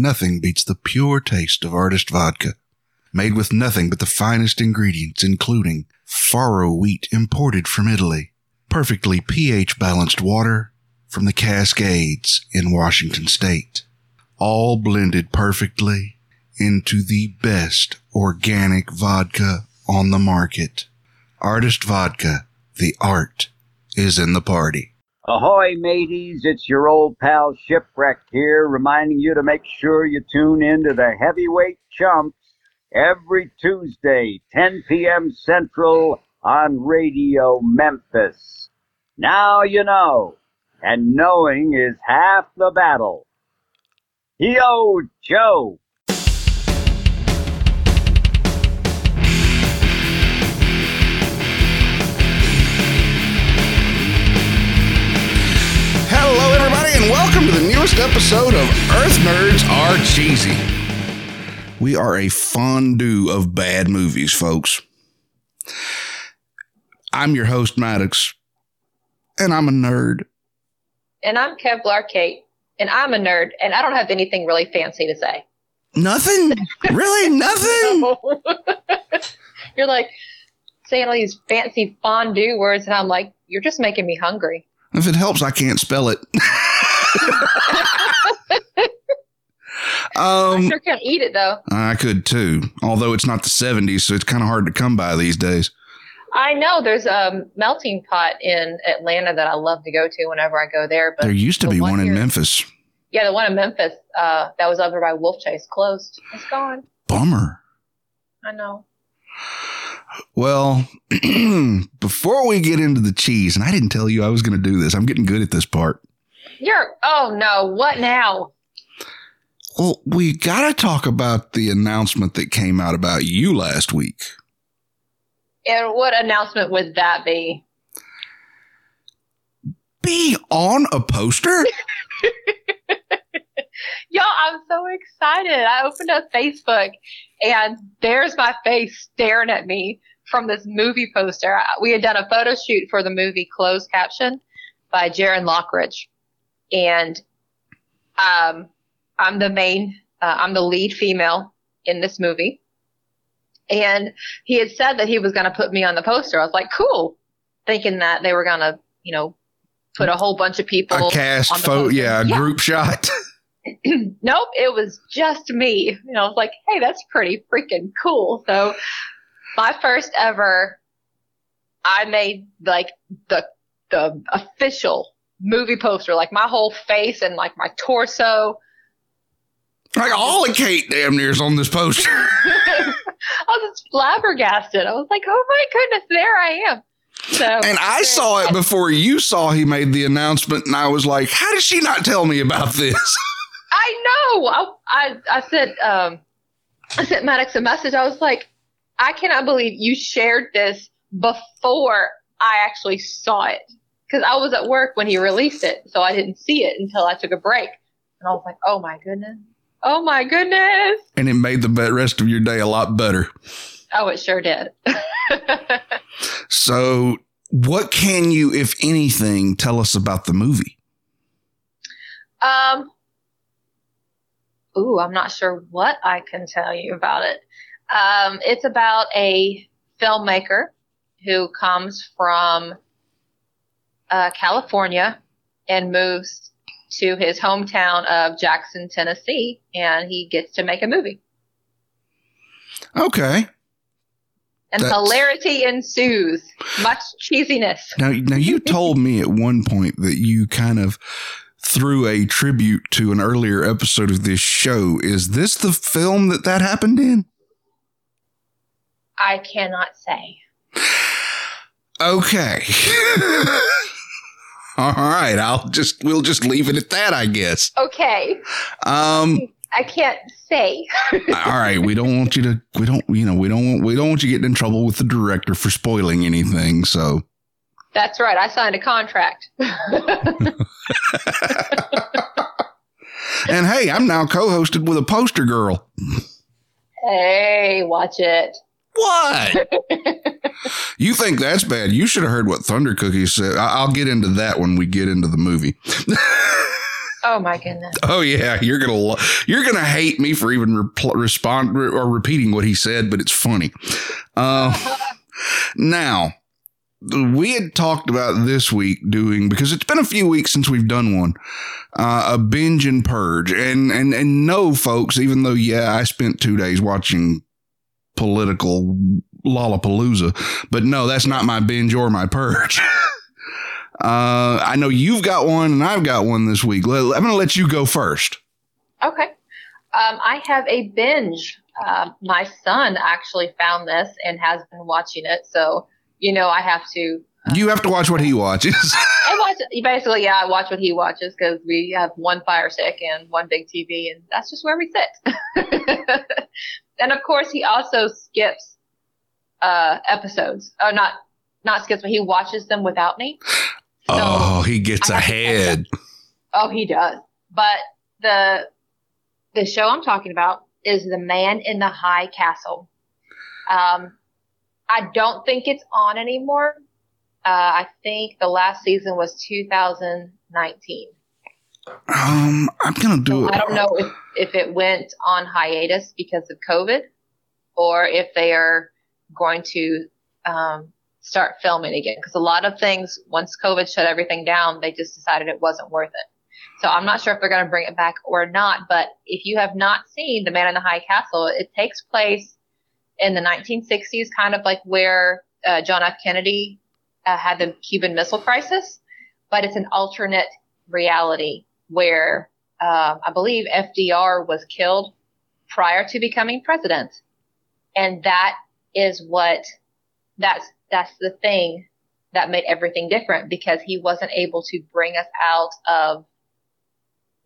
nothing beats the pure taste of artist vodka. Made with nothing but the finest ingredients, including farro wheat imported from Italy, perfectly pH balanced water from the Cascades in Washington state, all blended perfectly into the best organic vodka on the market. Artist Vodka, the art is in the party. Ahoy, mateys! It's your old pal Shipwreck here, reminding you to make sure you tune in to the Heavyweight Chumps every Tuesday, 10 p.m. Central on Radio Memphis. Now you know, and knowing is half the battle. Yo, Joe! Newest episode of Earth Nerds Are Cheesy. We are a fondue of bad movies, folks. I'm your host, Maddox, and I'm a nerd. And I'm Kevlar Kate, and I'm a nerd, and I don't have anything really fancy to say. Nothing? really? Nothing? You're like saying all these fancy fondue words, and I'm like, you're just making me hungry. If it helps, I can't spell it. I um, sure can't eat it though. I could too, although it's not the 70s, so it's kind of hard to come by these days. I know there's a melting pot in Atlanta that I love to go to whenever I go there. But There used to be one in here- Memphis. Yeah, the one in Memphis uh, that was over by Wolf Chase closed. It's gone. Bummer. I know. Well, before we get into the cheese, and I didn't tell you I was going to do this, I'm getting good at this part. You're. Oh no! What now? Well, we got to talk about the announcement that came out about you last week. And what announcement would that be? Be on a poster? Y'all, I'm so excited. I opened up Facebook and there's my face staring at me from this movie poster. We had done a photo shoot for the movie Closed Caption by Jaron Lockridge. And um, I'm the main, uh, I'm the lead female in this movie. And he had said that he was going to put me on the poster. I was like, cool. Thinking that they were going to, you know, put a whole bunch of people. a cast on the photo, yeah, a Yeah. group shot. nope, it was just me. You know, I was like, hey, that's pretty freaking cool. So my first ever, I made like the the official movie poster, like my whole face and like my torso. Like all of Kate damn near's on this poster. I was just flabbergasted. I was like, oh my goodness, there I am. So And I saw it before you saw he made the announcement, and I was like, how did she not tell me about this? I know. I, I, I said, um, I sent Maddox a message. I was like, I cannot believe you shared this before I actually saw it. Because I was at work when he released it, so I didn't see it until I took a break. And I was like, oh my goodness. Oh my goodness. And it made the rest of your day a lot better. Oh, it sure did. So, what can you, if anything, tell us about the movie? Um, ooh, I'm not sure what I can tell you about it. Um, it's about a filmmaker who comes from uh, California and moves to his hometown of Jackson, Tennessee, and he gets to make a movie. Okay. And That's- hilarity ensues, much cheesiness. Now, now you told me at one point that you kind of threw a tribute to an earlier episode of this show. Is this the film that that happened in? I cannot say. Okay. All right, I'll just we'll just leave it at that, I guess. Okay, Um I can't say. all right, we don't want you to we don't you know, we don't want we don't want you getting in trouble with the director for spoiling anything, so That's right. I signed a contract. And hey, I'm now co-hosted with a poster girl. hey, watch it. What? you think that's bad? You should have heard what Thunder Cookie said. I- I'll get into that when we get into the movie. Oh my goodness. Oh yeah, you're gonna lo- you're gonna hate me for even repl- respond or repeating what he said, but it's funny. Uh, now we had talked about this week doing because it's been a few weeks since we've done one uh, a binge and purge and and and no folks even though yeah i spent two days watching political lollapalooza but no that's not my binge or my purge uh, i know you've got one and i've got one this week i'm gonna let you go first Okay. Um, I have a binge. Uh, my son actually found this and has been watching it. So, you know, I have to. you have to watch what he watches I watch basically, yeah, I watch what he watches because we have one Fire Stick and one big TV, and that's just where we sit. and of course, he also skips uh, episodes. Oh, not not skips, but he watches them without me. So, oh he gets I have to catch ahead Oh, he does. But the the show I'm talking about is The Man in the High Castle. Um, I don't think it's on anymore. Uh, I think the last season was 2019. Um i'm gonna do So it I don't know if, if it went on hiatus because of COVID or if they are going to um, start filming again. Because a lot of things, once COVID shut everything down, they just decided it wasn't worth it. So I'm not sure if they're going to bring it back or not. But if you have not seen The Man in the High Castle, it takes place in the 1960s, kind of like where uh, John F. Kennedy uh, had the Cuban Missile Crisis, but it's an alternate reality where uh, I believe FDR was killed prior to becoming president, and that is what that's that's the thing that made everything different because he wasn't able to bring us out of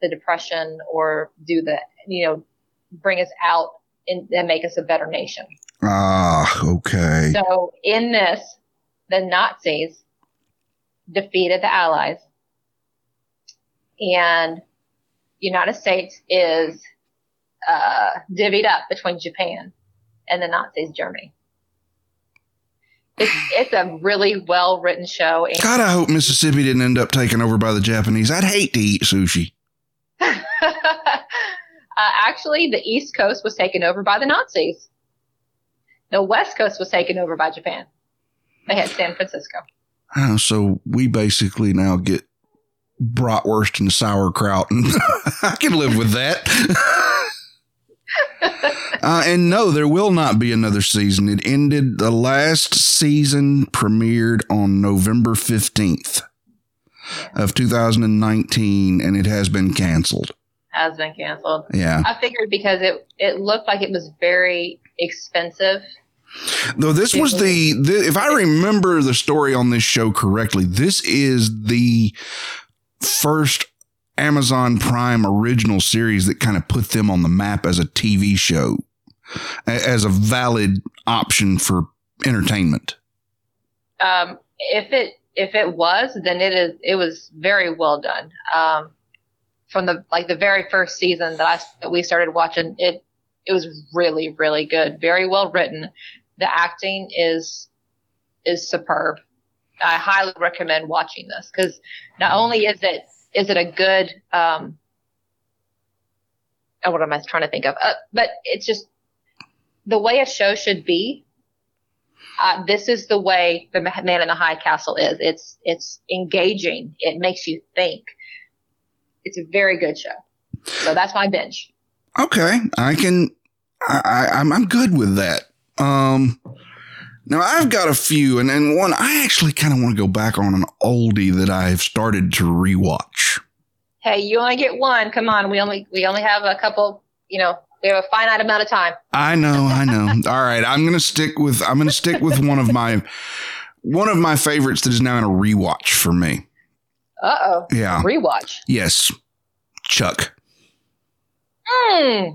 the depression or do the you know bring us out and, and make us a better nation. ah okay. So in this, the Nazis defeated the Allies, and United States is uh, divvied up between Japan and the Nazis, Germany. It's, it's a really well written show. And God, I hope Mississippi didn't end up taken over by the Japanese. I'd hate to eat sushi. uh, actually, the East Coast was taken over by the Nazis. The West Coast was taken over by Japan. They had San Francisco. So we basically now get bratwurst and sauerkraut, and I can live with that. uh, and no, there will not be another season. It ended. The last season premiered on November 15th of 2019, and it has been canceled. Has been canceled. Yeah. I figured because it it looked like it was very expensive. Though this was the, the, if I remember the story on this show correctly, this is the first Amazon Prime original series that kind of put them on the map as a TV show, as a valid option for entertainment. Um, if it if it was, then it is it was very well done. Um, from the like the very first season that I that we started watching, it it was really really good, very well written. The acting is is superb. I highly recommend watching this because not only is it is it a good um, oh, what am I trying to think of? Uh, but it's just the way a show should be. Uh, this is the way the Man in the High Castle is. It's it's engaging. It makes you think. It's a very good show. So that's my binge. Okay, I can. I, I I'm I'm good with that. Um, now I've got a few, and and one I actually kind of want to go back on an oldie that I've started to rewatch. Hey, you only get one. Come on, we only we only have a couple. You know, we have a finite amount of time. I know, I know. All right, I'm gonna stick with I'm gonna stick with one of my one of my favorites that is now in a rewatch for me. Uh oh. Yeah, Rewatch. yes, Chuck. Hmm.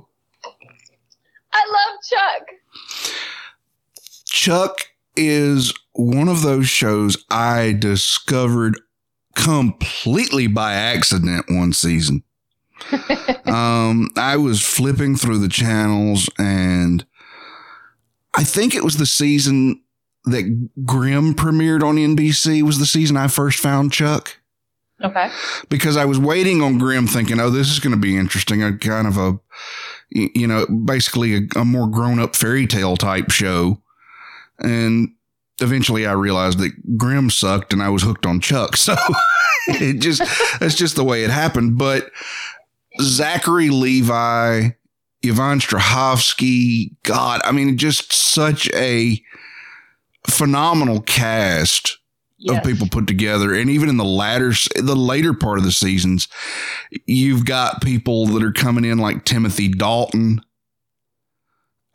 I love Chuck. Chuck is one of those shows I discovered completely by accident one season. um, I was flipping through the channels and I think it was the season that Grimm premiered on NBC was the season I first found Chuck. Okay. because I was waiting on Grimm, thinking, "Oh, this is going to be interesting." A kind of a, you know, basically a, a more grown up fairy tale type show, and eventually I realized that Grimm sucked, and I was hooked on Chuck. So it just that's just the way it happened. But Zachary Levi, Yvonne Strahovski, God, I mean, just such a phenomenal cast Yes. of people put together and even in the latter the later part of the seasons you've got people that are coming in like Timothy Dalton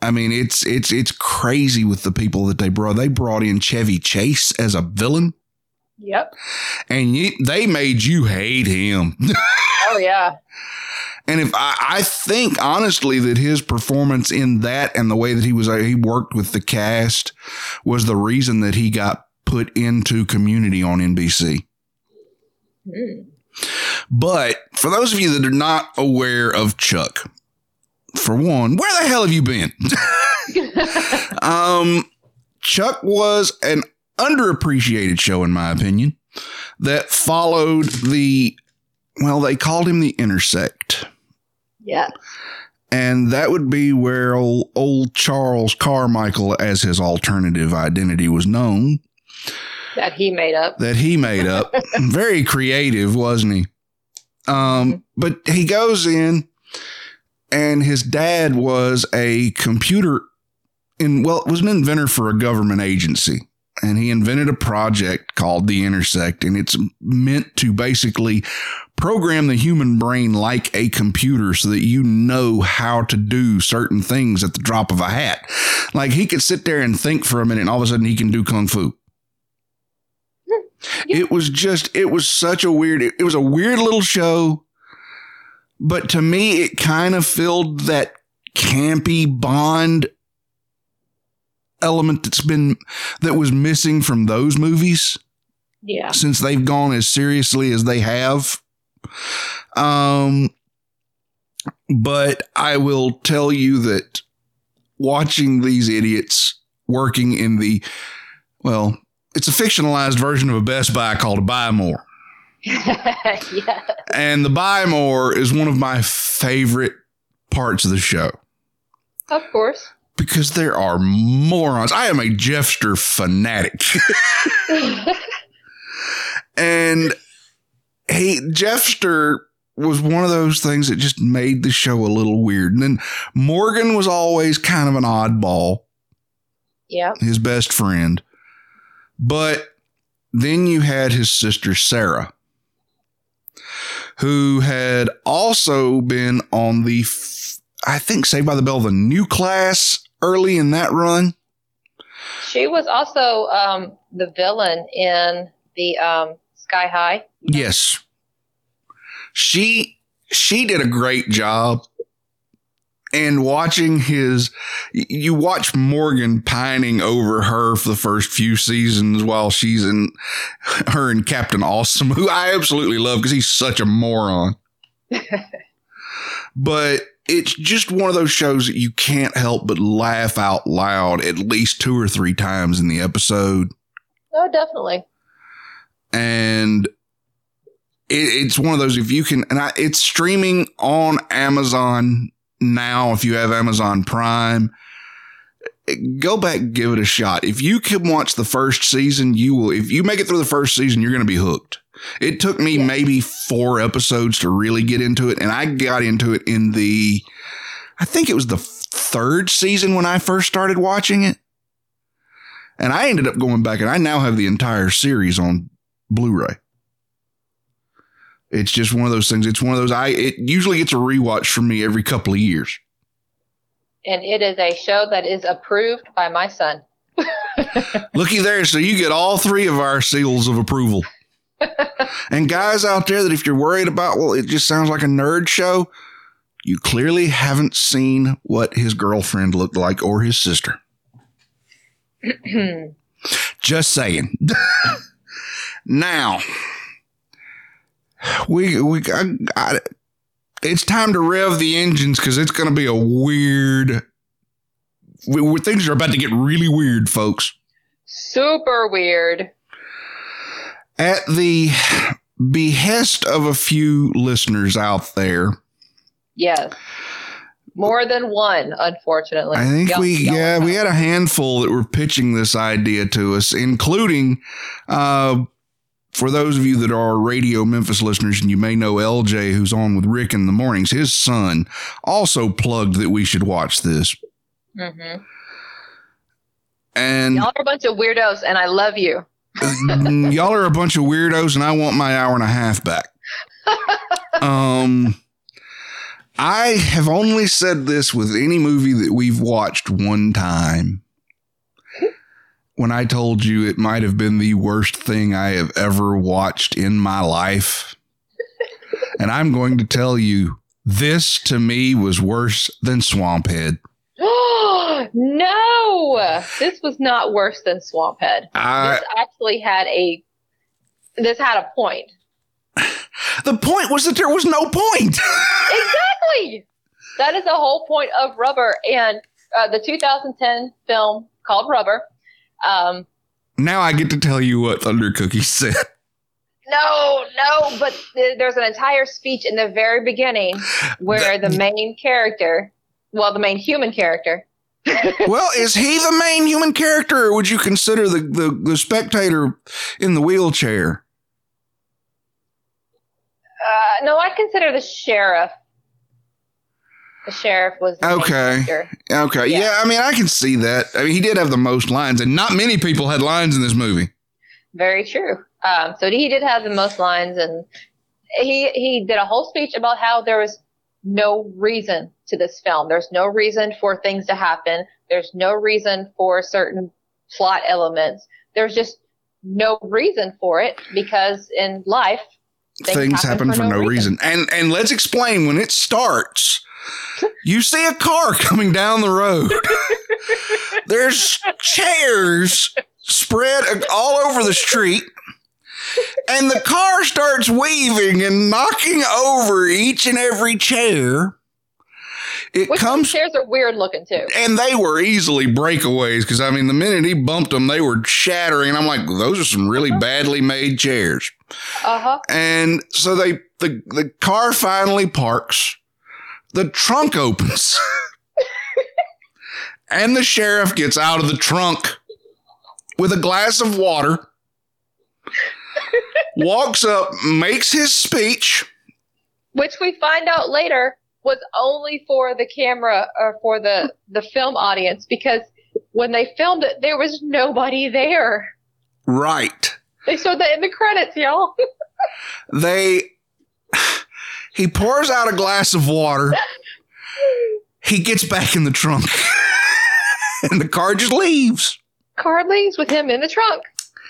I mean it's it's it's crazy with the people that they brought they brought in Chevy Chase as a villain Yep. and you, they made you hate him Oh yeah. and if I, I think honestly that his performance in that and the way that he was he worked with the cast was the reason that he got put into community on NBC Hmm. But for those of you that are not aware of Chuck, for one, where the hell have you been? um, Chuck was an underappreciated show, in my opinion, that followed the, well, they called him the Intersect. Yeah. And that would be where old, old Charles Carmichael, as his alternative identity was known, That he made up. that he made up. Very creative, wasn't he? Um, but he goes in and his dad was a computer in well, it was an inventor for a government agency. And he invented a project called the Intersect, and it's meant to basically program the human brain like a computer so that you know how to do certain things at the drop of a hat. Like he could sit there and think for a minute, and all of a sudden he can do kung fu. It was just, it was such a weird, it, it was a weird little show. But to me, it kind of filled that campy Bond element that's been, that was missing from those movies Yeah. since they've gone as seriously as they have. Um, but I will tell you that watching these idiots working in the, well, it's a fictionalized version of a Best Buy called a Buy More. yeah. And the Buy More is one of my favorite parts of the show Of course. because there are morons. I am a Jeffster fanatic. and he Jeffster was one of those things that just made the show a little weird. And then Morgan was always kind of an oddball, Yeah. his best friend. But then you had his sister Sarah, who had also been on the, f- I think, Saved by the Bell, the new class early in that run. She was also um, the villain in the um, Sky High. Yes. She she did a great job. And watching his you watch Morgan pining over her for the first few seasons while she's in her and Captain Awesome, who I absolutely love because he's such a moron. but it's just one of those shows that you can't help but laugh out loud at least two or three times in the episode Oh, definitely. and it, it's one of those if you can and I, it's streaming on amazon now if you have amazon prime go back give it a shot. If you can watch the first season you will if you make it through the first season you're going to be hooked. It took me Yeah. maybe four episodes to really get into it and i got into it in the i think it was the third season when i first started watching it. And i ended up going back and i now have the entire series on blu-ray it's just one of those things. It's one of those. I it usually gets a rewatch from me every couple of years. And it is a show that is approved by my son. Looky there, so you get all three of our seals of approval. and guys out there, that if you're worried about, well, it just sounds like a nerd show. You clearly haven't seen what his girlfriend looked like or his sister. Just saying. now, we we I, I, it's time to rev the engines because it's going to be a weird. We, things are about to get really weird, folks. Super weird. At the behest of a few listeners out there, Yes. More than one, unfortunately. I think Y'all- we y'all yeah know. we had a handful that were pitching this idea to us, including uh, for those of you that are radio Memphis listeners, and you may know LJ, who's on with Rick in the mornings. His son also plugged that we should watch this, Mhm. and Y'all are a bunch of weirdos, and I love you. Mm, y'all are a bunch of weirdos, and I want my hour and a half back. um, I have only said this with any movie that we've watched one time. When I told you it might have been the worst thing I have ever watched in my life. and I'm going to tell you, this to me was worse than Swamp Swamphead. no, this was not worse than Swamphead. I, This actually had a. This had a point. the point was that there was no point. Exactly. That is the whole point of Rubber and uh, the 2010 film called Rubber. Um, now I get to tell you what Thunder Cookie said. no, no, but th- there's an entire speech in the very beginning where the main character, well, the main human character, well, is he the main human character, or would you consider the, the, the spectator in the wheelchair? uh, no, I consider the sheriff. The sheriff was the Okay. Okay, yeah. Yeah. I mean, I can see that. I mean, he did have the most lines, and not many people had lines in this movie. Very true. Um, so he did have the most lines, and he he did a whole speech about how there was no reason to this film. There's no reason for things to happen. There's no reason for certain plot elements. There's just no reason for it because in life Things, Things happen, for, no reason. And and let's explain when it starts. You see a car coming down the road. There's chairs spread all over the street. And the car starts weaving and knocking over each and every chair. It which comes chairs are weird looking too. and they were easily breakaways because I mean, the minute he bumped them, they were shattering. And I'm like, those are some really badly made chairs. Uh huh. And so they the the car finally parks. The trunk opens. and the sheriff gets out of the trunk with a glass of water. walks up, makes his speech. Which we find out later was only for the camera or for the the film audience because when they filmed it, there was nobody there. Right. They showed that in the credits, y'all. They he pours out a glass of water. He gets back in the trunk. and the car just leaves. Car leaves with him in the trunk.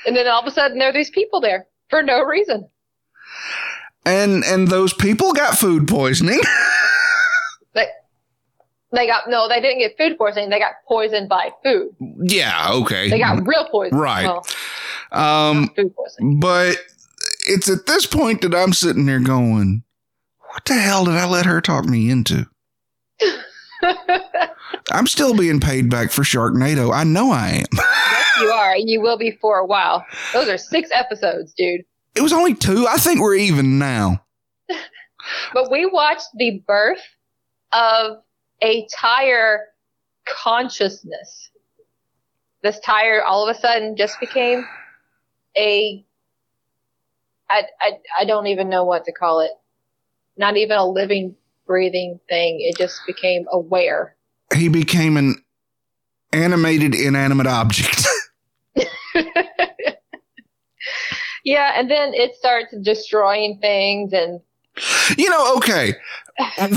And then all of a sudden there are these people there for no reason. And and those people got food poisoning. They they got no, they didn't get food poisoning, they got poisoned by food. yeah, okay. They got real poison. Right. Well, um food poisoning. but it's at this point that I'm sitting there going, what the hell did I let her talk me into? I'm still being paid back for Sharknado. I know I am. yes, you are, and you will be for a while. Those are six episodes, dude. It was only two. I think we're even now. But we watched the birth of a tire consciousness. This tire all of a sudden just became a I, I, I don't even know what to call it. Not even a living, breathing thing. It just became aware. He became an animated inanimate object. yeah, and then it starts destroying things and you know, okay.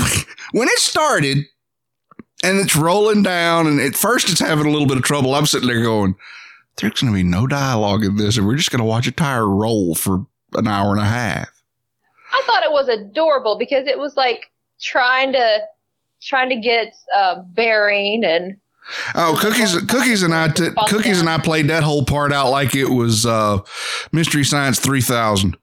When it started and it's rolling down and at first it's having a little bit of trouble, I'm sitting there going, there's going to be no dialogue in this and we're just going to watch a tire roll for an hour and a half. I thought it was adorable because it was like trying to trying to get uh, bearing and Oh, cookies! Cookies and I, t- cookies and I played that whole part out like it was uh, Mystery Science three thousand.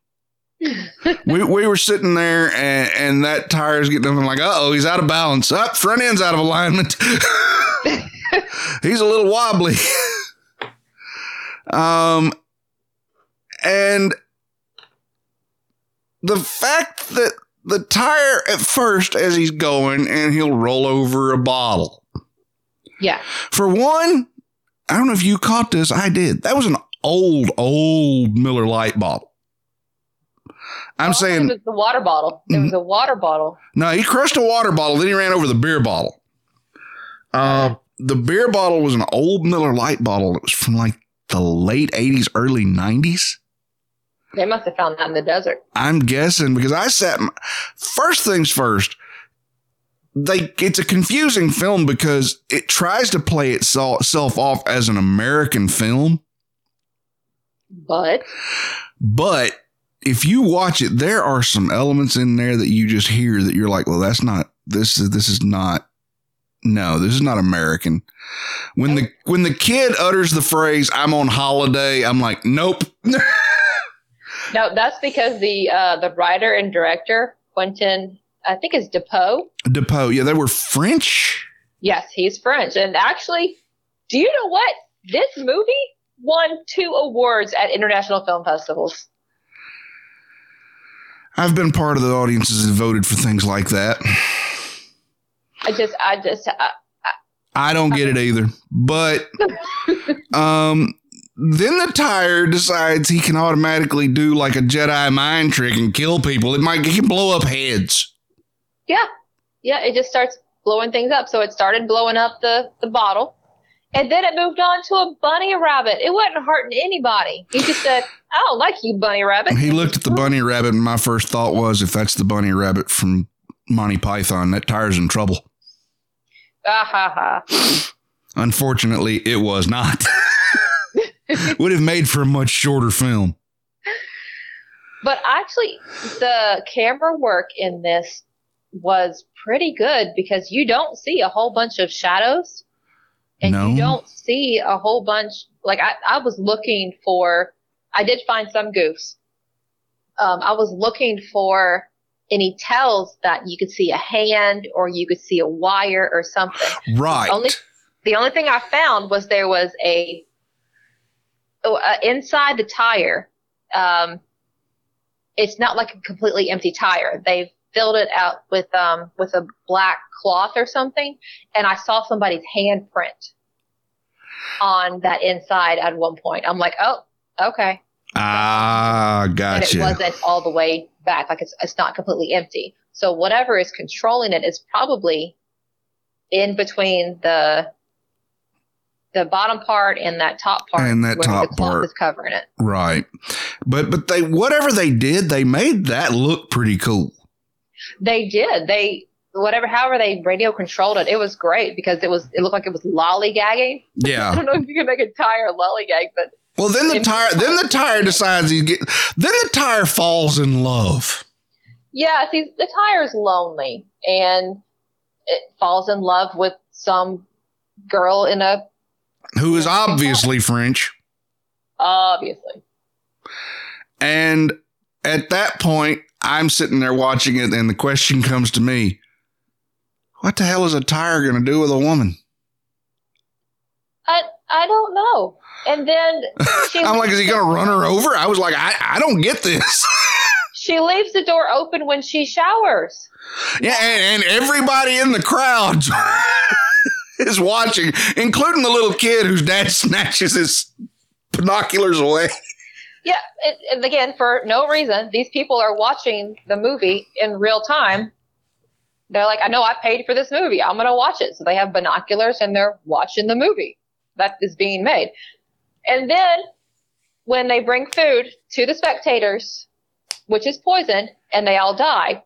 we we were sitting there and, and that tire's getting up. I'm like, uh oh, he's out of balance. Up front end's out of alignment. he's a little wobbly. um, and the fact that the tire at first as he's going and he'll roll over a bottle. Yeah. For one, I don't know if you caught this. I did. That was an old, old Miller Lite bottle. I'm Oh, saying it was the water bottle. It was a water bottle. no. He crushed a water bottle, then he ran over the beer bottle. Uh, the beer bottle was an old Miller Lite bottle. It was from like the late '80s, early '90s. They must have found that in the desert. I'm guessing because I sat. First things first. They it's a confusing film because it tries to play itself itself off as an American film, But but if you watch it, there are some elements in there that you just hear that you're like, well, that's not this is this is not no, this is not American. When the when the kid utters the phrase "I'm on holiday," I'm like, nope. no, that's because the uh, the writer and director Quentin, I think, is Dupieux. Dupieux, yeah, they were French. Yes, he's French. And actually, do you know what? This movie won two awards at international film festivals. I've been part of the audiences that voted for things like that. I just, I just, I, I don't get it either. But um then the tire decides he can automatically do like a Jedi mind trick and kill people. It might he can blow up heads. yeah, yeah, it just starts blowing things up. So it started blowing up the, the bottle. And then it moved on to a bunny rabbit. It wasn't hurting anybody. He just said, I don't like you, bunny rabbit. He looked at the bunny rabbit and my first thought was if that's the bunny rabbit from Monty Python, that tire's in trouble. Ah ha ha. Unfortunately, it was not. Would have made for a much shorter film. But actually, the camera work in this was pretty good because you don't see a whole bunch of shadows. And No. you don't see a whole bunch. Like, I, I was looking for, I did find some goofs. Um, I was looking for any tells that you could see a hand or you could see a wire or something. Right. Only- The only thing I found was there was a uh, inside the tire. Um, it's not like a completely empty tire. They've filled it out with um with a black cloth or something, and I saw somebody's handprint on that inside at one point. I'm like, oh, okay, ah, gotcha. and it wasn't all the way back. Like it's it's not completely empty. So whatever is controlling it is probably in between the the bottom part and that top part, And that top the part. is covering it. Right. But but they whatever they did, they made that look pretty cool. They did. They whatever, however they radio controlled it, it was great because it was it looked like it was lollygagging. Yeah. I don't know if you can make a tire lollygag, but Well, then the tire then the tire decides he get then the tire falls in love. yeah, see, the tire's lonely and it falls in love with some girl in a Who is obviously French. obviously. And at that point, I'm sitting there watching it, and the question comes to me What the hell is a tire going to do with a woman? I I don't know. And then she I'm like, Is he going to run her over? I was like, I, I don't get this. she leaves the door open when she showers. yeah, and, and everybody in the crowd is watching, including the little kid whose dad snatches his binoculars away. Yeah, and, and again, for no reason, these people are watching the movie in real time. They're like, I know I paid for this movie. I'm going to watch it. So they have binoculars and they're watching the movie that is being made. And then when they bring food to the spectators, which is poison, and they all die,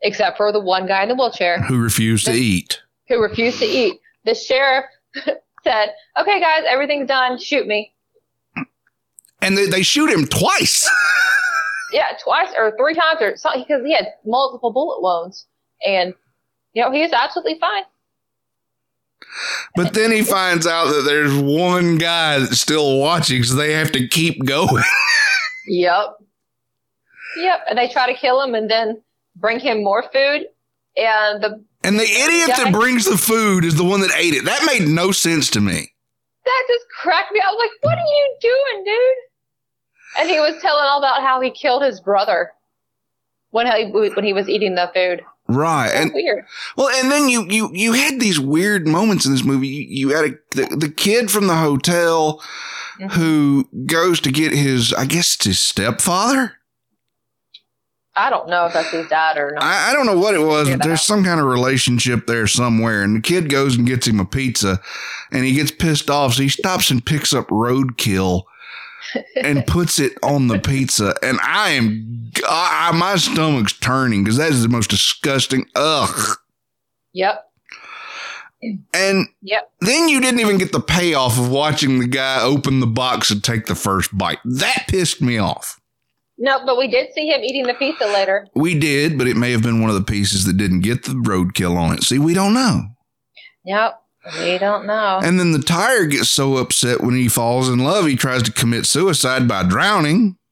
except for the one guy in the wheelchair Who refused to eat. who refused to eat, the sheriff said, Okay, guys, everything's done. Shoot me. And they, they shoot him twice. yeah, twice or three times or something because he had multiple bullet wounds, and you know he is absolutely fine. But then he finds out that there's one guy that's still watching, so they have to keep going. Yep, yep. And they try to kill him, and then bring him more food, and the And the idiot that brings the food is the one that ate it. That made no sense to me. that just cracked me. I was like, "What are you doing, dude?" And he was telling all about how he killed his brother. when he when he was eating the food. Right. And weird. well, and then you you you had these weird moments in this movie. You, you had a, the the kid from the hotel Mhm. who goes to get his, I guess, it's his stepfather. I don't know if that's his dad or not. I, I don't know what it was, but there's out. some kind of relationship there somewhere. And the kid goes and gets him a pizza and he gets pissed off. So he stops and picks up roadkill and puts it on the pizza. And I am, I, my stomach's turning because that is the most disgusting. Ugh. yep. And Yep. then you didn't even get the payoff of watching the guy open the box and take the first bite. That pissed me off. No, but we did see him eating the pizza later. We did, but it may have been one of the pieces that didn't get the roadkill on it. See, we don't know. Yep. We don't know. And then the tire gets so upset when he falls in love, he tries to commit suicide by drowning.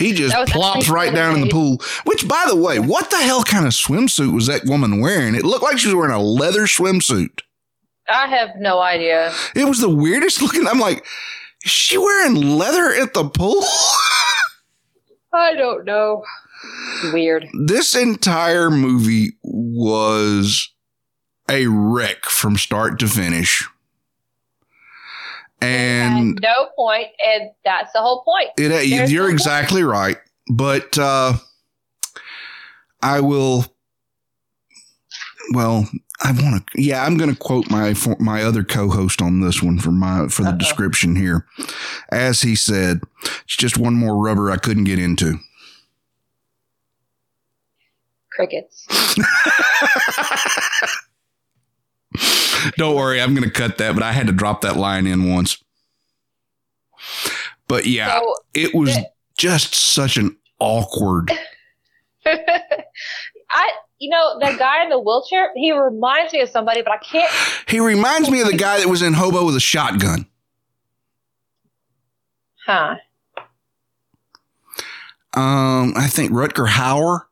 He just plops right down in the pool. Which, by the way, what the hell kind of swimsuit was that woman wearing? It looked like she was wearing a leather swimsuit. I have no idea. It was the weirdest looking. I'm like, is she wearing leather at the pool? I don't know. Weird. this entire movie was a wreck from start to finish. And no point, and that's the whole point. It, you're no exactly right, but uh, I will. Well, I want to. Yeah, I'm going to quote my for- my other co-host on this one for my for the Uh-oh. description here, as he said, "It's just one more rubber I couldn't get into." Crickets. Don't worry, I'm going to cut that, but I had to drop that line in once. But yeah, So it was just such an awkward. You know, that guy in the wheelchair, he reminds me of somebody, but I can't. He reminds me of the guy that was in Hobo with a shotgun. Huh. Um, I think Rutger Hauer.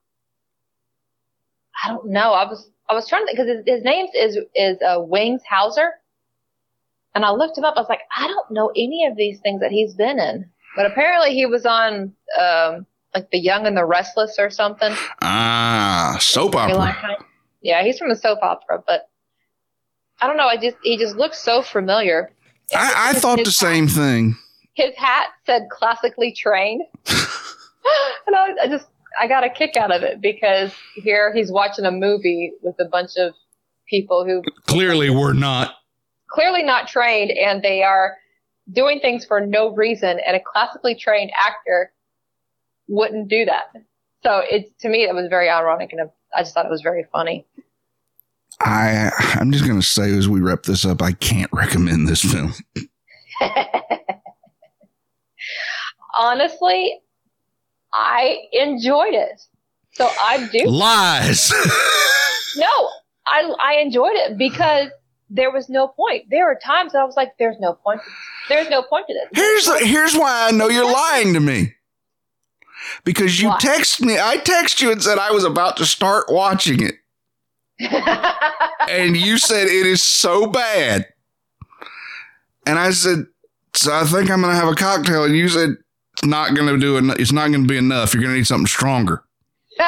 I don't know. I was I was trying to because his, his name is is uh, Wings Hauser, and I looked him up. I was like, I don't know any of these things that he's been in, but apparently he was on um like The Young and the Restless or something. Ah, soap opera. Yeah, he's from a soap opera, but I don't know. I just he just looks so familiar. I, I His- thought his the same thing. his hat said classically trained. and I, I just, I got a kick out of it because here he's watching a movie with a bunch of people who Clearly, we're not. clearly not trained and they are doing things for no reason. And a classically trained actor wouldn't do that. So it's, to me, it was very ironic and I just thought it was very funny. I I'm just gonna say as we wrap this up, I can't recommend this film. Honestly, I enjoyed it. So I do Lies. No, I I enjoyed it because there was no point. There were times that I was like, "There's no point. There's no point to this." here's here's why I know you're lying to me. Because you text me, I text you and said I was about to start watching it, and you said it is so bad, and I said, so I think I'm gonna have a cocktail, and you said it's not gonna do it. It's not gonna be enough. You're gonna need something stronger.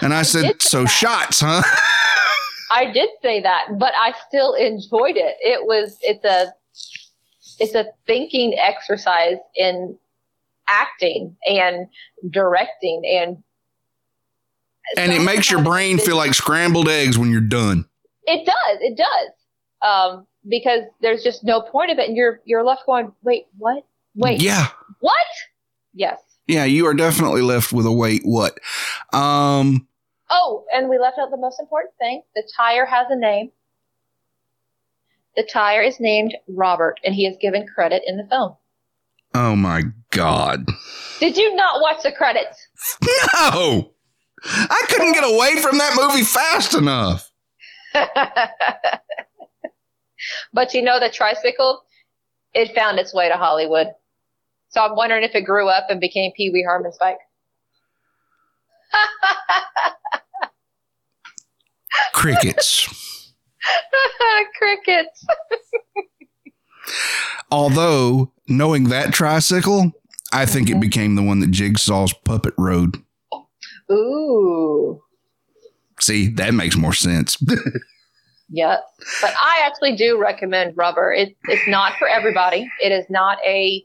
And I said, say so that. shots, huh? I did say that, but I still enjoyed it. It was it's a it's a thinking exercise in acting and directing and and it makes your brain feel like scrambled eggs when you're done. it does it does um because there's just no point of it and you're you're left going wait what wait Yeah. what yes Yeah, you are definitely left with a wait what. Um Oh, and we left out the most important thing. The tire has a name. The tire is named Robert, and he is given credit in the film. Oh my god. Did you not watch the credits? No. I couldn't get away from that movie fast enough. but you know, the tricycle, it found its way to Hollywood. So I'm wondering if it grew up and became Pee Wee Herman's bike. Crickets. Crickets. Although knowing that tricycle, I think it mm-hmm. became the one that Jigsaw's puppet rode. Ooh. See, that makes more sense. Yes. But I actually do recommend Rubber. It, it's not for everybody. It is not a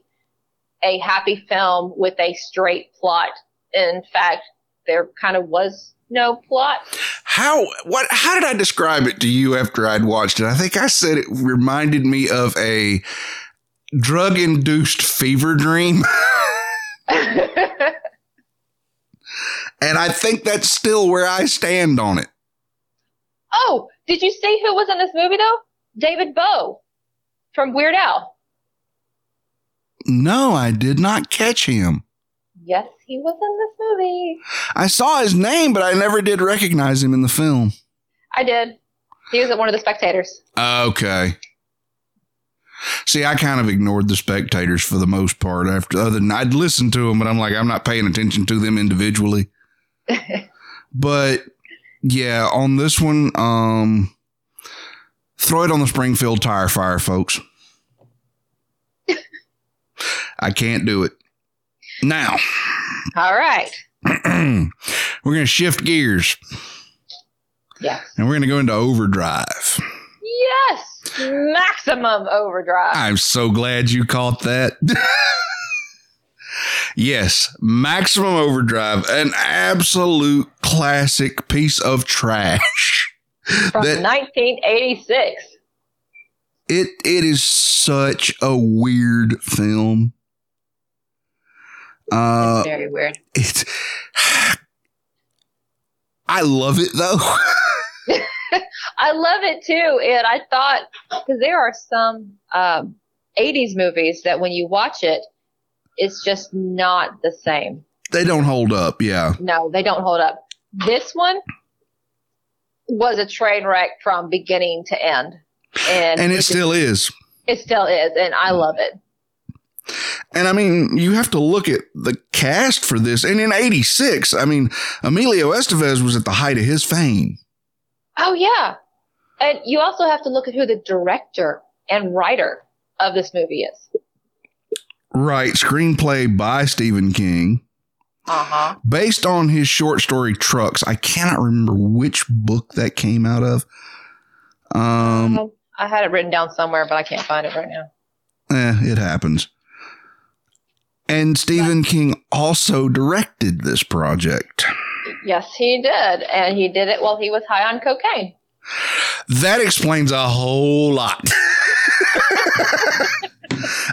a happy film with a straight plot. In fact, there kind of was no plot. how what how did I describe it to you after I'd watched it? I think I said it reminded me of a drug induced fever dream. and I think that's still where I stand on it. oh, did you see who was in this movie though? David Bowie from Weird Al. No, I did not catch him. Yes, he was in this movie. I saw his name, but I never did recognize him in the film. I did. He was at one of the spectators. Okay. See, I kind of ignored the spectators for the most part. After other than I'd listen to them, but I'm like, I'm not paying attention to them individually. but yeah, on this one, um, throw it on the Springfield tire fire, folks. I can't do it now. All right. we're going to shift gears Yes. and we're going to go into overdrive. Yes. Maximum overdrive. I'm so glad you caught that. yes, Maximum Overdrive, an absolute classic piece of trash. From that- 1986. It it is such a weird film. Uh Very weird. it's I love it though. I love it too. And I thought, because there are some um, 80s movies that when you watch it, it's just not the same. they don't hold up, yeah. No, they don't hold up. This one was a train wreck from beginning to end. And, And it just- still is. it still is. And I love it. And I mean, you have to look at the cast for this. And in 86, I mean, Emilio Estevez was at the height of his fame. Oh, yeah. And you also have to look at who the director and writer of this movie is. Right. Screenplay by Stephen King. Uh huh. Based on his short story Trucks. I cannot remember which book that came out of. Um, I had it written down somewhere, but I can't find it right now. eh, it happens. And Stephen King also directed this project. Yes, he did. And he did it while he was high on cocaine. That explains a whole lot.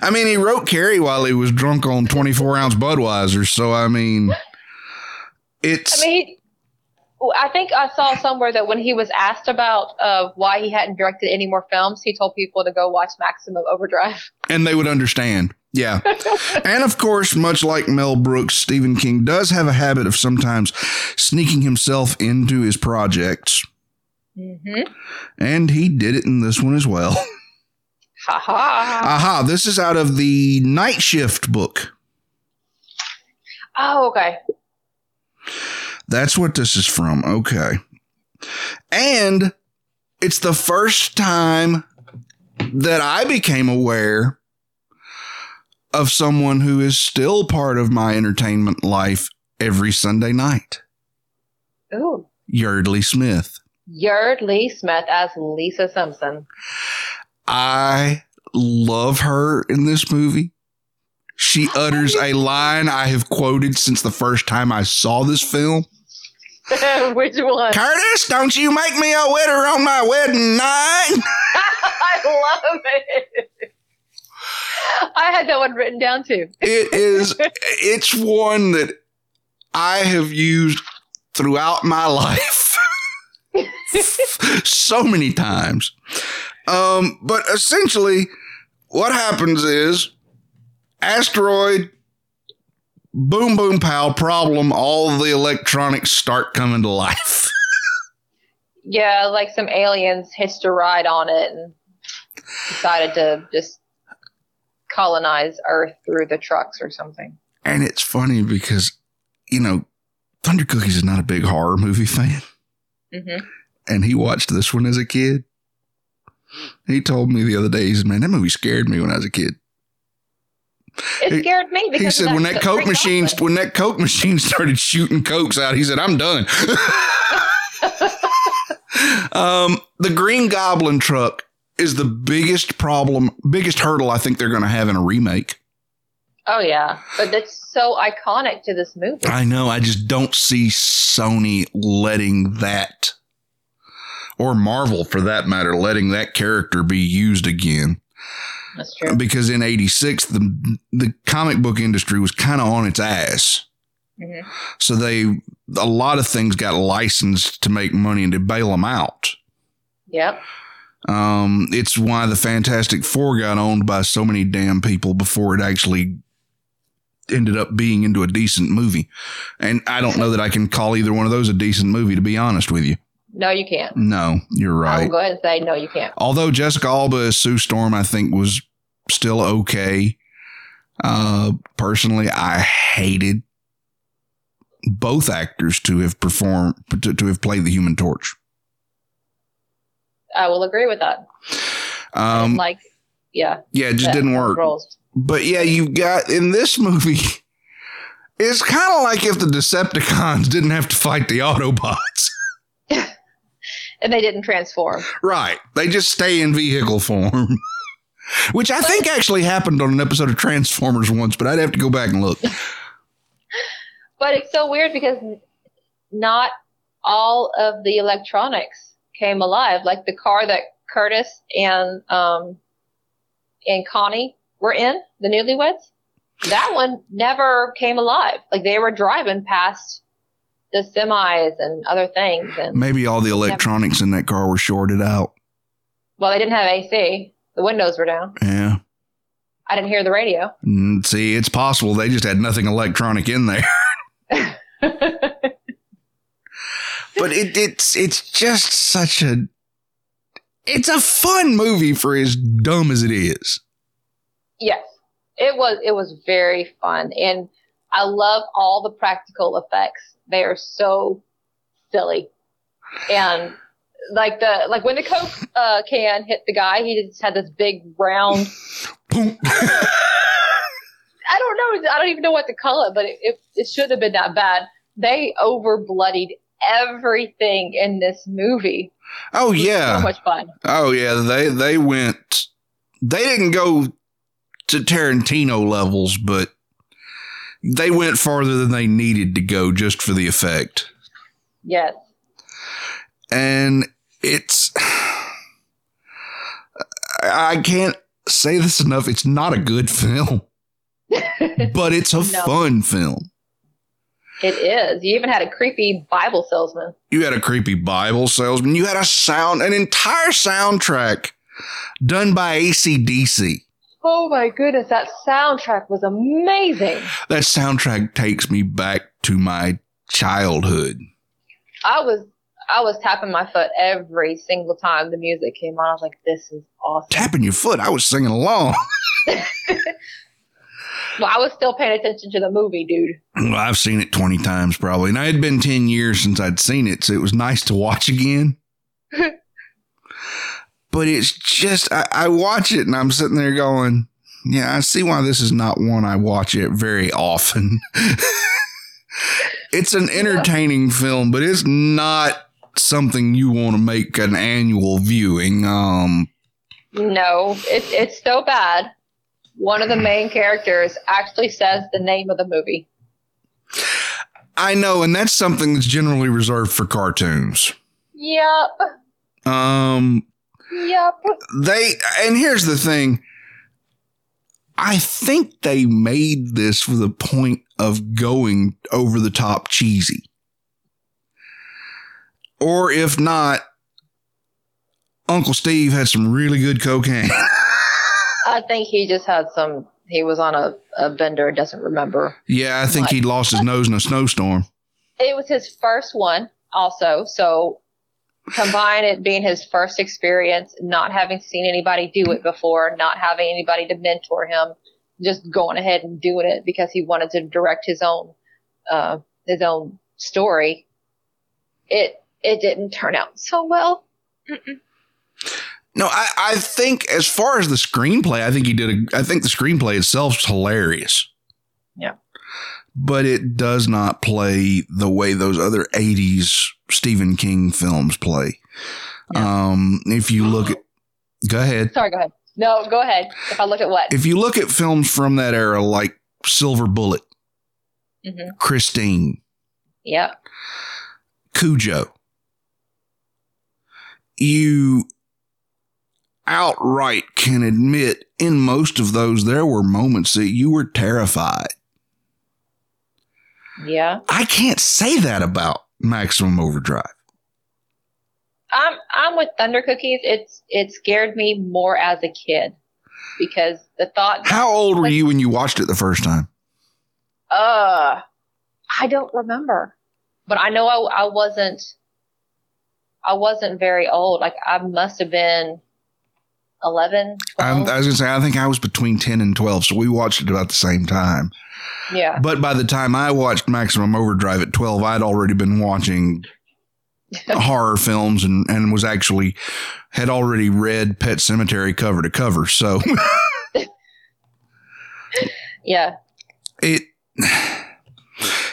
I mean, he wrote Carrie while he was drunk on 24 ounce Budweiser. So, I mean, it's. I mean, he, I think I saw somewhere that when he was asked about uh, why he hadn't directed any more films, he told people to go watch Maximum Overdrive. and they would understand. Yeah. and of course, much like Mel Brooks, Stephen King does have a habit of sometimes sneaking himself into his projects. Mm-hmm. And he did it in this one as well. Ha ha. Aha, this is out of the Night Shift book. Oh, okay. That's what this is from. Okay. And it's the first time that I became aware of someone who is still part of my entertainment life every Sunday night. Ooh. Yardley Smith. Yeardley Smith as Lisa Simpson. I love her in this movie. She utters a line I have quoted since the first time I saw this film. Which one? Curtis, don't you make me a widow on my wedding night. I love it. I had that one written down too. It is, it's one that I have used throughout my life so many times. Um, but essentially, what happens is asteroid, boom, boom, pow, problem, all the electronics start coming to life. Yeah, like some aliens hitched a ride on it and decided to just colonize Earth through the trucks or something. And it's funny because, you know, Thunder Cookies is not a big horror movie fan. hmm and he watched this one as a kid. He told me the other day, he said, Man, that movie scared me when I was a kid. It He- scared me because He said when that Coke machine Goblin. when that Coke machine started shooting cokes out, he said, "I'm done." um, the Green Goblin truck is the biggest problem, biggest hurdle I think they're going to have in a remake. Oh yeah, but that's so iconic to this movie. I know. I just don't see Sony letting that, or Marvel for that matter, letting that character be used again. That's true. Because in '86, the the comic book industry was kind of on its ass. Mhm. So they a lot of things got licensed to make money and to bail them out. Yep. Um, it's why the Fantastic Four got owned by so many damn people before it actually ended up being into a decent movie. And I don't know that I can call either one of those a decent movie, to be honest with you. No, you can't. No, you're right. I will right. go ahead and say no, you can't. Although Jessica Alba as Sue Storm, I think was still okay. Uh, personally, I hated both actors to have performed to, to have played the Human Torch. I will agree with that. Um, like, yeah, yeah, it just didn't work. Roles. But yeah, you've got in this movie. It's kind of like if the Decepticons didn't have to fight the Autobots. And they didn't transform. Right. They just stay in vehicle form. Which I think actually happened on an episode of Transformers once, but I'd have to go back and look. But it's so weird because not all of the electronics came alive. Like the car that Curtis and um and Connie were in, the newlyweds, that one never came alive. Like they were driving past the semis and other things and Maybe all the electronics in that car were shorted out. well they didn't have AC. The windows were down. Yeah. I didn't hear the radio. Mm, See, it's possible they just had nothing electronic in there. But it, it's it's just such a it's a fun movie for as dumb as it is. Yes, it was. It was very fun, and I love all the practical effects. They are so silly, and like the like when the coke uh, can hit the guy, he just had this big round. I don't know. I don't even know what to call it, but it it, it shouldn't have been that bad. They over bloodied everything in this movie. oh yeah. so much fun. Oh yeah, they they went. They didn't go to Tarantino levels, but they went farther than they needed to go just for the effect. Yes. And it's. I can't say this enough. It's not a good film, but it's a No. fun film. It is. You even had a creepy Bible salesman. You had a creepy Bible salesman. You had a sound, an entire soundtrack done by AC/DC. Oh my goodness, that soundtrack was amazing. That soundtrack takes me back to my childhood. I was I was tapping my foot every single time the music came on. I was like, this is awesome. Tapping your foot, I was singing along. Well, I was still paying attention to the movie, dude. Well, I've seen it 20 times probably. And I had been 10 years since I'd seen it, so it was nice to watch again. but it's just, I, I watch it and I'm sitting there going, yeah, I see why this is not one I watch it very often. it's an entertaining film, but it's not something you want to make an annual viewing. Um, No, it's it's so bad. One of the main characters actually says the name of the movie. I know, and that's something that's generally reserved for cartoons. Yep. Um, Yep. they and here's the thing i think they made this for the point of going over the top cheesy or if not uncle steve had some really good cocaine I think he just had some he was on a, a bender doesn't remember. yeah i think he'd lost his nose in a snowstorm It was his first one also, so combine it being his first experience, not having seen anybody do it before, not having anybody to mentor him, just going ahead and doing it because he wanted to direct his own uh, his own story. It it didn't turn out so well. No, I, I think as far as the screenplay, I think he did a I think the screenplay itself is hilarious. Yeah. But it does not play the way those other 80s Stephen King films play. Um, if you look at go ahead. Sorry, go ahead. No, go ahead. If I look at what? If you look at films from that era like Silver Bullet, hmm Christine, Yeah. Cujo, you outright can admit in most of those there were moments that you were terrified. Yeah. I can't say that about Maximum Overdrive. I'm I'm with Thunder Cookies. It's it scared me more as a kid because the thought How old were you when you watched it the first time? uh I don't remember. But I know I I wasn't I wasn't very old. Like I must have been 11, I, 12. I was going to say, I think I was between 10 and 12, so we watched it about the same time. yeah. But by the time I watched Maximum Overdrive at 12, I'd already been watching horror films and, and was actually had already read Pet Sematary cover to cover. So Yeah. it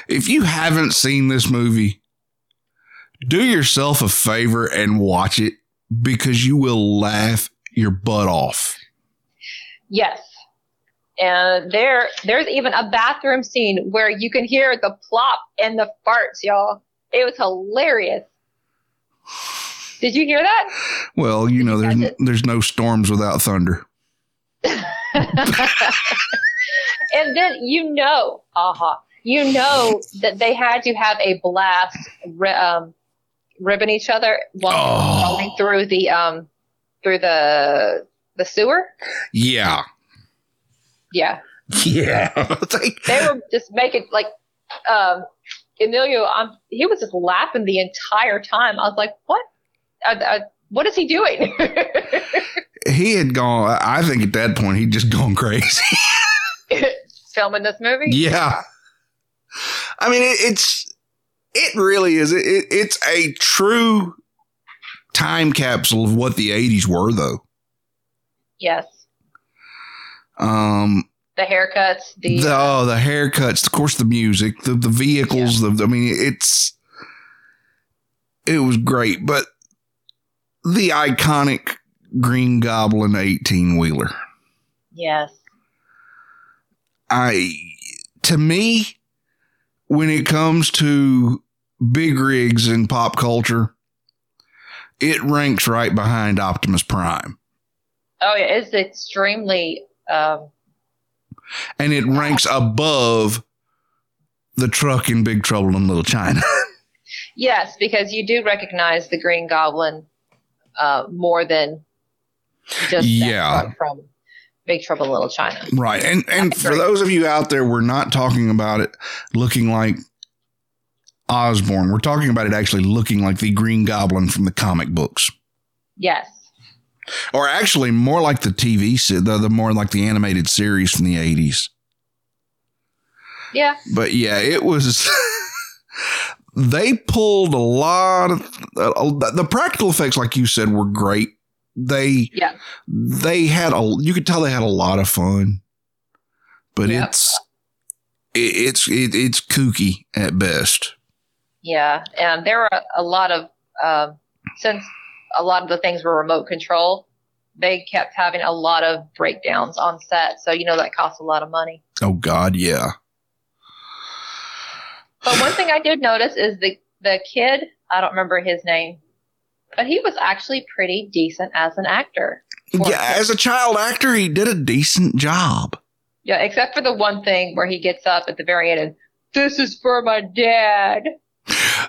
if you haven't seen this movie, do yourself a favor and watch it because you will laugh your butt off. Yes. And there there's even a bathroom scene where you can hear the plop and the farts, y'all. It was hilarious. Did you hear that? Well, you know, there's Does there's no storms without thunder. and then you know, aha, you know that they had to have a blast um, ribbing each other while Oh. through the um through the the sewer. Yeah. Yeah, Yeah. They- they were just making like um Emilio. Um, he was just laughing the entire time. I was like, what? Uh, uh, what is he doing? he had gone I think at that point he'd just gone crazy. Filming this movie? yeah. I mean, it, it's it really is. It, it, it's a true time capsule of what the '80s were, though. Yes. Um, The haircuts. The, the oh, the haircuts, of course, the music, the the vehicles. The I mean, it's it was great, but the iconic Green Goblin eighteen wheeler. yes. I to me, when it comes to big rigs in pop culture, it ranks right behind Optimus Prime. Oh yeah, it's extremely. Um, And it ranks above the truck in Big Trouble in Little China. yes, because you do recognize the Green Goblin uh, more than just Yeah. from Big Trouble in Little China. right. And and for those of you out there, we're not talking about it looking like Osborn. We're talking about it actually looking like the Green Goblin from the comic books. Yes. Or actually more like the TV the, the more like the animated series from the 80s. Yeah. But yeah, it was. they pulled a lot of uh, the practical effects, like you said, were great. They Yeah. they had a you could tell they had a lot of fun, but Yeah. it's it, it's it, it's kooky at best. Yeah, and there were a lot of um, since a lot of the things were remote control, they kept having a lot of breakdowns on set. So you know that costs a lot of money. Oh God, yeah. But one thing I did notice is the the kid. I don't remember his name, but he was actually pretty decent as an actor. Yeah, as a child actor, he did a decent job. yeah, except for the one thing where he gets up at the very end and this is for my dad.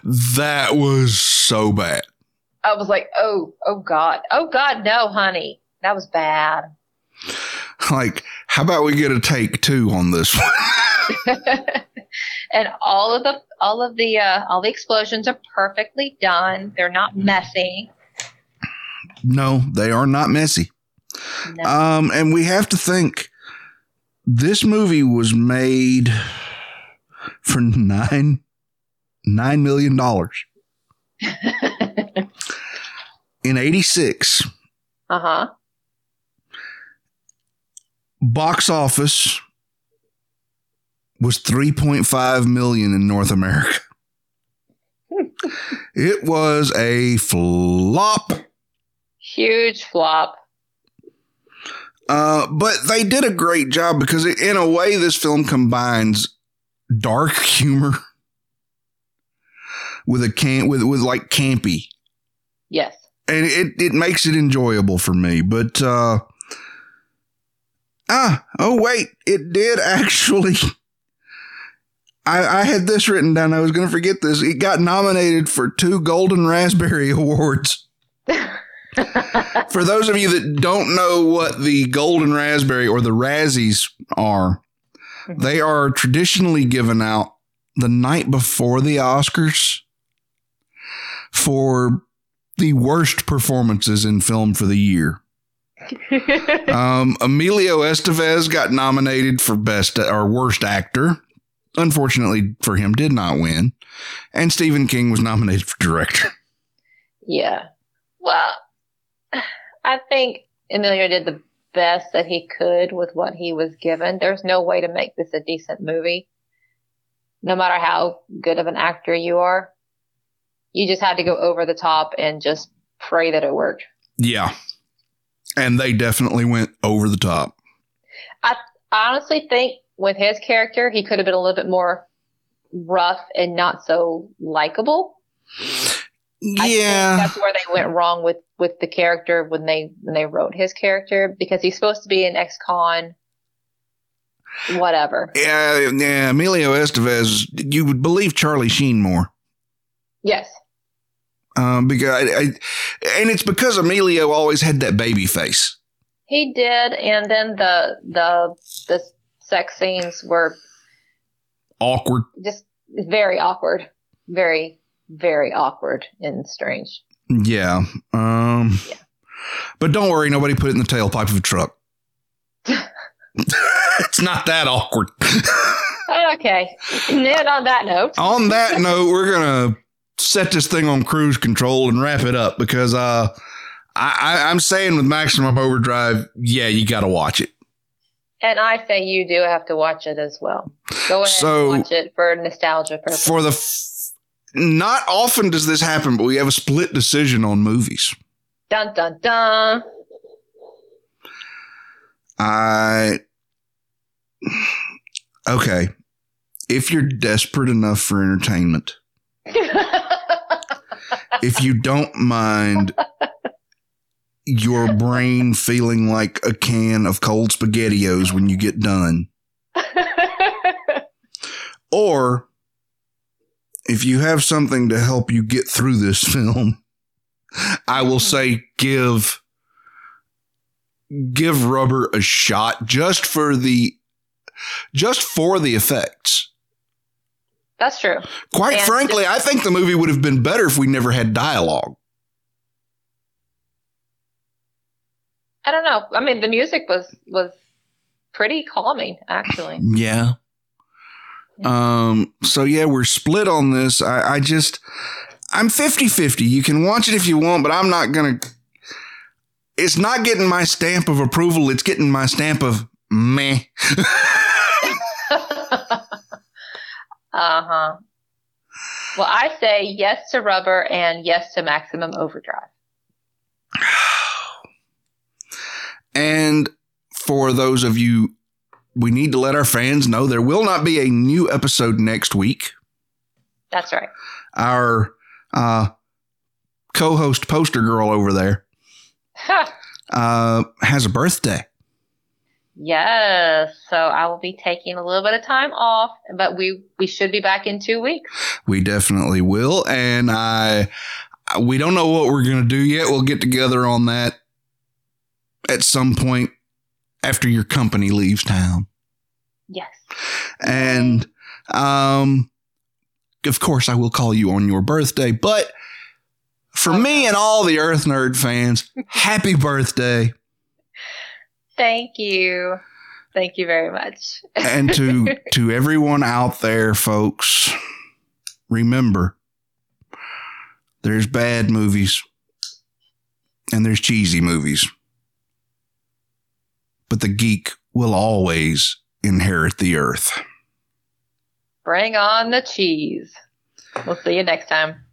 That was so bad. I was like, oh, oh God, oh God, no, honey, that was bad. Like, how about we get a take two on this one? and all of the all of the uh, all the explosions are perfectly done. They're not messy. no, they are not messy. No. Um, and we have to think this movie was made for nine nine million dollars in eighty six. Uh huh. Box office was 3.5 million in North America. it was a flop. Huge flop. Uh, but they did a great job because, it, in a way, this film combines dark humor with a can with with like campy, Yes. and it it makes it enjoyable for me. But uh, ah, oh wait, it did actually. I, I had this written down. I was going to forget this. It got nominated for two Golden Raspberry Awards. For those of you that don't know what the Golden Raspberry or the Razzies are, Mhm. they are traditionally given out the night before the Oscars for the worst performances in film for the year. Um, Emilio Estevez got nominated for best or worst actor. Unfortunately for him, did not win. And Stephen King was nominated for director. yeah. Well, I think Emilio did the best that he could with what he was given. There's no way to make this a decent movie. No matter how good of an actor you are, you just had to go over the top and just pray that it worked. Yeah. And they definitely went over the top. I honestly think with his character, he could have been a little bit more rough and not so likable. Yeah. that's where they went wrong with with the character when they when they wrote his character because he's supposed to be an ex-con, whatever. Yeah, yeah, Emilio Estevez, you would believe Charlie Sheen more. Yes, Um, because I, I, and it's because Emilio always had that baby face. he did, and then the the the sex scenes were Awkward. just very awkward, very very awkward and strange. Yeah. Um, Yeah. but don't worry, nobody put it in the tailpipe of a truck. it's not that awkward. Okay, and on that note, on that note, we're gonna set this thing on cruise control and wrap it up because uh, I, I I'm saying with Maximum Overdrive, yeah, you got to watch it. and I say you do have to watch it as well. Go ahead So- and watch it for nostalgia purposes. For the f- not often does this happen, but we have a split decision on movies. dun dun dun. I okay. If you're desperate enough for entertainment, if you don't mind your brain feeling like a can of cold SpaghettiOs when you get done, or if you have something to help you get through this film, I will say give give rubber a shot just for the just for the effects. That's true. Quite And frankly, I think the movie would have been better if we never had dialogue. I don't know. I mean, the music was was pretty calming, actually. Yeah. Um, so yeah, we're split on this. I, I just, I'm 50 50. You can watch it if you want, but I'm not going to, it's not getting my stamp of approval. It's getting my stamp of meh. uh huh. Well, I say yes to rubber and yes to maximum overdrive. And for those of you, we need to let our fans know there will not be a new episode next week. That's right. Our uh, co host poster girl over there uh, has a birthday. Yes. So I will be taking a little bit of time off, but we we should be back in two weeks. We definitely will. And I, we don't know what we're going to do yet. We'll get together on that at some point after your company leaves town. Yes. And, um, of course, I will call you on your birthday, but for me and all the Earth Nerd fans, happy birthday. Thank you. Thank you very much. And to, to everyone out there, folks, remember there's bad movies and there's cheesy movies. but the geek will always inherit the earth. Bring on the cheese. We'll see you next time.